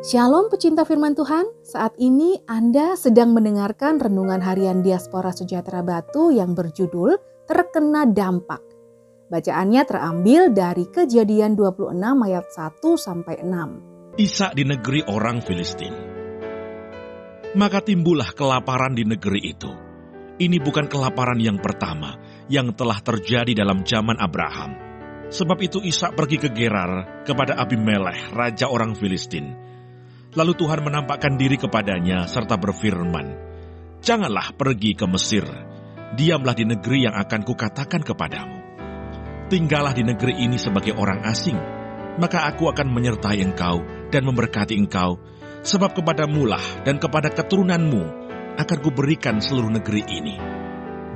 Shalom pecinta firman Tuhan, saat ini Anda sedang mendengarkan renungan harian Diaspora Sejahtera Batu yang berjudul Terkena Dampak. Bacaannya terambil dari kejadian 26 ayat 1 sampai 6. Ishak di negeri orang Filistin. Maka timbullah kelaparan di negeri itu. Ini bukan kelaparan yang pertama yang telah terjadi dalam zaman Abraham. Sebab itu Ishak pergi ke Gerar kepada Abimelech, raja orang Filistin Lalu Tuhan menampakkan diri kepadanya serta berfirman, Janganlah pergi ke Mesir, diamlah di negeri yang akan kukatakan kepadamu. Tinggallah di negeri ini sebagai orang asing, maka aku akan menyertai engkau dan memberkati engkau, sebab kepadamulah dan kepada keturunanmu akan kuberikan seluruh negeri ini.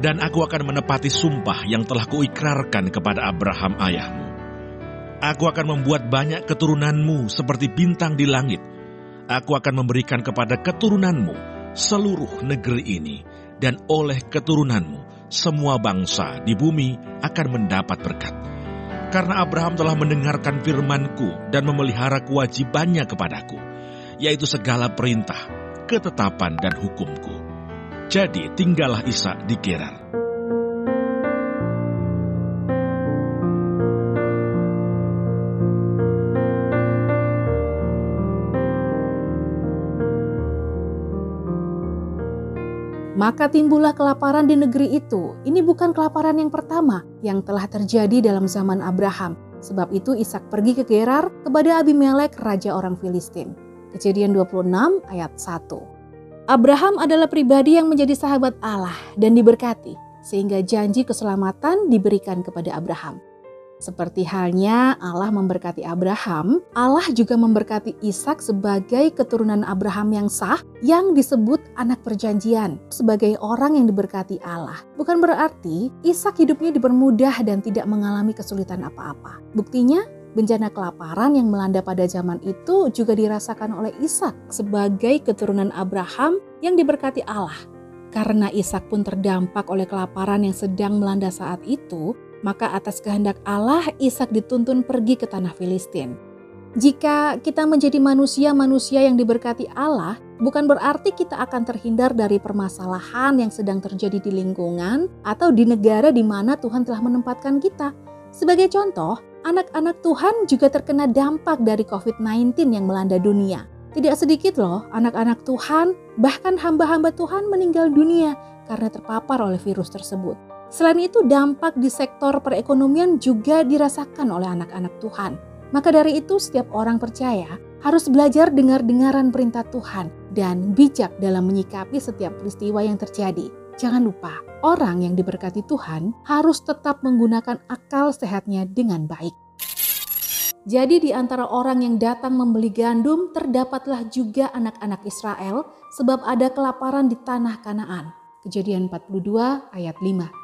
Dan aku akan menepati sumpah yang telah kuikrarkan kepada Abraham ayahmu. Aku akan membuat banyak keturunanmu seperti bintang di langit, Aku akan memberikan kepada keturunanmu seluruh negeri ini, dan oleh keturunanmu semua bangsa di bumi akan mendapat berkat. Karena Abraham telah mendengarkan firmanku dan memelihara kewajibannya kepadaku, yaitu segala perintah, ketetapan, dan hukumku. Jadi tinggallah Isa di Gerar. Maka timbullah kelaparan di negeri itu. Ini bukan kelaparan yang pertama yang telah terjadi dalam zaman Abraham. Sebab itu Ishak pergi ke Gerar kepada Abimelek, raja orang Filistin. Kejadian 26 ayat 1. Abraham adalah pribadi yang menjadi sahabat Allah dan diberkati, sehingga janji keselamatan diberikan kepada Abraham. Seperti halnya Allah memberkati Abraham, Allah juga memberkati Ishak sebagai keturunan Abraham yang sah yang disebut anak perjanjian sebagai orang yang diberkati Allah. Bukan berarti Ishak hidupnya dipermudah dan tidak mengalami kesulitan apa-apa. Buktinya bencana kelaparan yang melanda pada zaman itu juga dirasakan oleh Ishak sebagai keturunan Abraham yang diberkati Allah. Karena Ishak pun terdampak oleh kelaparan yang sedang melanda saat itu, maka atas kehendak Allah Ishak dituntun pergi ke tanah Filistin. Jika kita menjadi manusia-manusia yang diberkati Allah, bukan berarti kita akan terhindar dari permasalahan yang sedang terjadi di lingkungan atau di negara di mana Tuhan telah menempatkan kita. Sebagai contoh, anak-anak Tuhan juga terkena dampak dari COVID-19 yang melanda dunia. Tidak sedikit loh anak-anak Tuhan, bahkan hamba-hamba Tuhan meninggal dunia karena terpapar oleh virus tersebut. Selain itu, dampak di sektor perekonomian juga dirasakan oleh anak-anak Tuhan. Maka dari itu, setiap orang percaya harus belajar dengar-dengaran perintah Tuhan dan bijak dalam menyikapi setiap peristiwa yang terjadi. Jangan lupa, orang yang diberkati Tuhan harus tetap menggunakan akal sehatnya dengan baik. Jadi di antara orang yang datang membeli gandum terdapatlah juga anak-anak Israel sebab ada kelaparan di tanah Kanaan. Kejadian 42 ayat 5.